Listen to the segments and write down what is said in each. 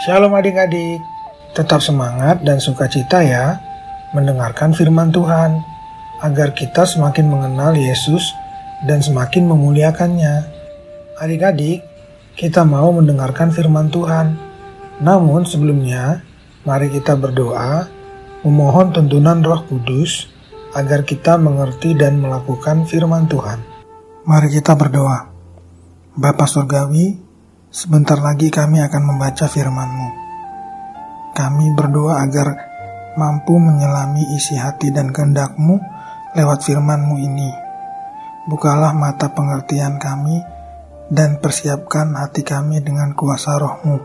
Shalom adik-adik, tetap semangat dan sukacita ya mendengarkan firman Tuhan agar kita semakin mengenal Yesus dan semakin memuliakannya. Adik-adik, kita mau mendengarkan firman Tuhan. Namun sebelumnya, mari kita berdoa memohon tuntunan Roh Kudus agar kita mengerti dan melakukan firman Tuhan. Mari kita berdoa. Bapa Surgawi, Sebentar lagi kami akan membaca firman-Mu. Kami berdoa agar mampu menyelami isi hati dan kehendak-Mu lewat firman-Mu ini. Bukalah mata pengertian kami dan persiapkan hati kami dengan kuasa roh-Mu,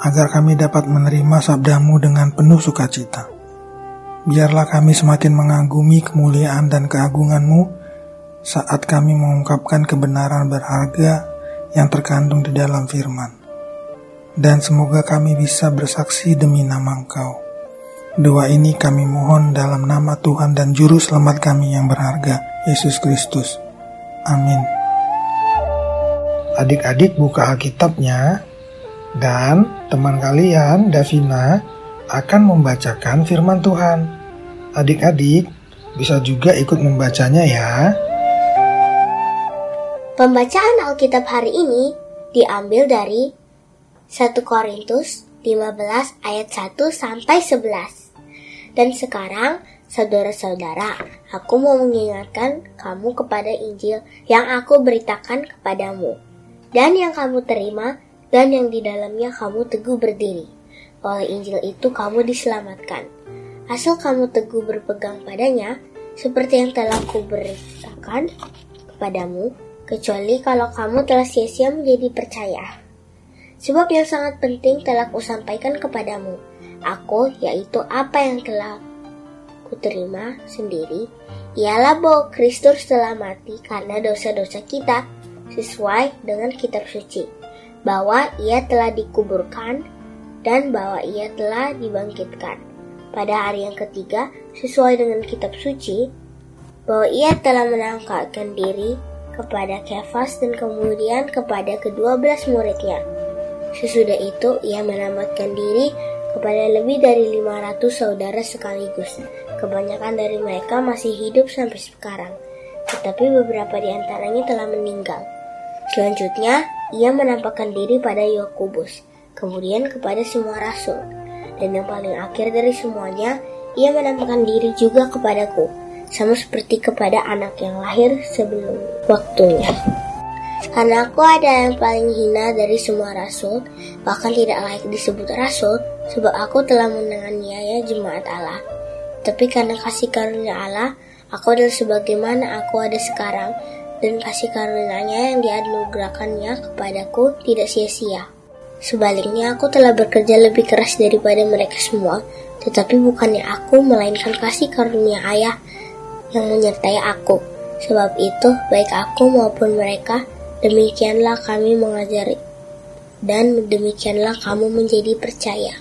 agar kami dapat menerima sabdamu dengan penuh sukacita. Biarlah kami semakin mengagumi kemuliaan dan keagungan-Mu saat kami mengungkapkan kebenaran berharga yang terkandung di dalam firman. Dan semoga kami bisa bersaksi demi nama Engkau. Doa ini kami mohon dalam nama Tuhan dan Juru Selamat kami yang berharga, Yesus Kristus. Amin. Adik-adik buka Alkitabnya dan teman kalian, Davina, akan membacakan firman Tuhan. Adik-adik bisa juga ikut membacanya ya. Pembacaan Alkitab hari ini diambil dari 1 Korintus 15 ayat 1 sampai 11. Dan sekarang, saudara-saudara, aku mau mengingatkan kamu kepada Injil yang aku beritakan kepadamu, dan yang kamu terima, dan yang di dalamnya kamu teguh berdiri. Oleh Injil itu kamu diselamatkan. Asal kamu teguh berpegang padanya, seperti yang telah kuberitakan kepadamu, kecuali kalau kamu telah sia-sia menjadi percaya. Sebab yang sangat penting telah kusampaikan kepadamu, aku yaitu apa yang telah kuterima sendiri, ialah bahwa Kristus telah mati karena dosa-dosa kita, sesuai dengan kitab suci, bahwa ia telah dikuburkan, dan bahwa ia telah dibangkitkan. Pada hari yang ketiga, sesuai dengan kitab suci, bahwa ia telah menangkapkan diri kepada Kefas dan kemudian kepada kedua belas muridnya. Sesudah itu, ia menamatkan diri kepada lebih dari 500 saudara sekaligus. Kebanyakan dari mereka masih hidup sampai sekarang, tetapi beberapa di antaranya telah meninggal. Selanjutnya, ia menampakkan diri pada Yakobus, kemudian kepada semua rasul, dan yang paling akhir dari semuanya, ia menampakkan diri juga kepadaku, sama seperti kepada anak yang lahir sebelum waktunya. Karena aku ada yang paling hina dari semua rasul, bahkan tidak layak disebut rasul, sebab aku telah menganiaya jemaat Allah. Tapi karena kasih karunia Allah, aku adalah sebagaimana aku ada sekarang, dan kasih karunia-Nya yang dianugerahkannya kepadaku tidak sia-sia. Sebaliknya, aku telah bekerja lebih keras daripada mereka semua, tetapi bukannya aku, melainkan kasih karunia Ayah yang menyertai aku. Sebab itu, baik aku maupun mereka, demikianlah kami mengajari, dan demikianlah kamu menjadi percaya.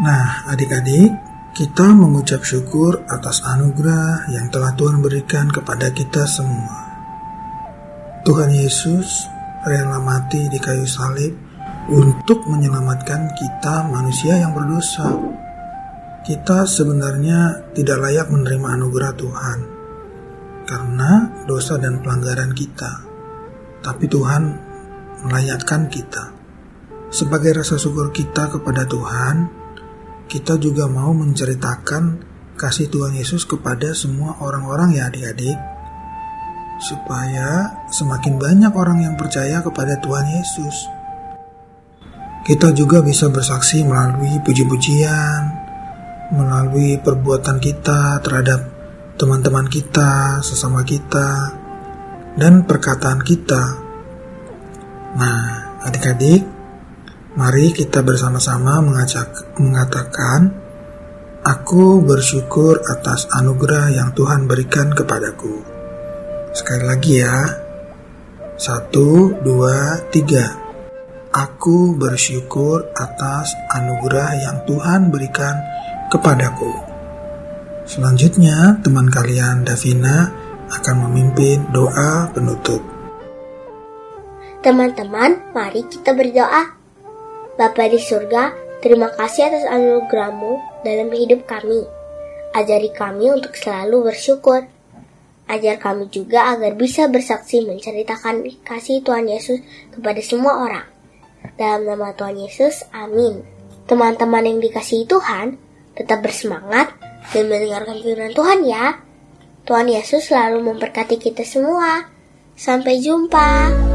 Nah, adik-adik, kita mengucap syukur atas anugerah yang telah Tuhan berikan kepada kita semua. Tuhan Yesus rela mati di kayu salib untuk menyelamatkan kita manusia yang berdosa kita sebenarnya tidak layak menerima anugerah Tuhan karena dosa dan pelanggaran kita. Tapi Tuhan melayakkan kita. Sebagai rasa syukur kita kepada Tuhan, kita juga mau menceritakan kasih Tuhan Yesus kepada semua orang-orang ya adik-adik supaya semakin banyak orang yang percaya kepada Tuhan Yesus. Kita juga bisa bersaksi melalui puji-pujian, melalui perbuatan kita terhadap teman-teman kita, sesama kita, dan perkataan kita. Nah, adik-adik, mari kita bersama-sama mengajak, mengatakan, Aku bersyukur atas anugerah yang Tuhan berikan kepadaku. Sekali lagi ya. Satu, dua, tiga. Aku bersyukur atas anugerah yang Tuhan berikan kepadaku. Selanjutnya, teman kalian Davina akan memimpin doa penutup. Teman-teman, mari kita berdoa. Bapa di surga, terima kasih atas anugerahmu dalam hidup kami. Ajari kami untuk selalu bersyukur. Ajar kami juga agar bisa bersaksi menceritakan kasih Tuhan Yesus kepada semua orang. Dalam nama Tuhan Yesus, amin. Teman-teman yang dikasihi Tuhan, tetap bersemangat dan mendengarkan firman Tuhan ya. Tuhan Yesus selalu memberkati kita semua. Sampai jumpa.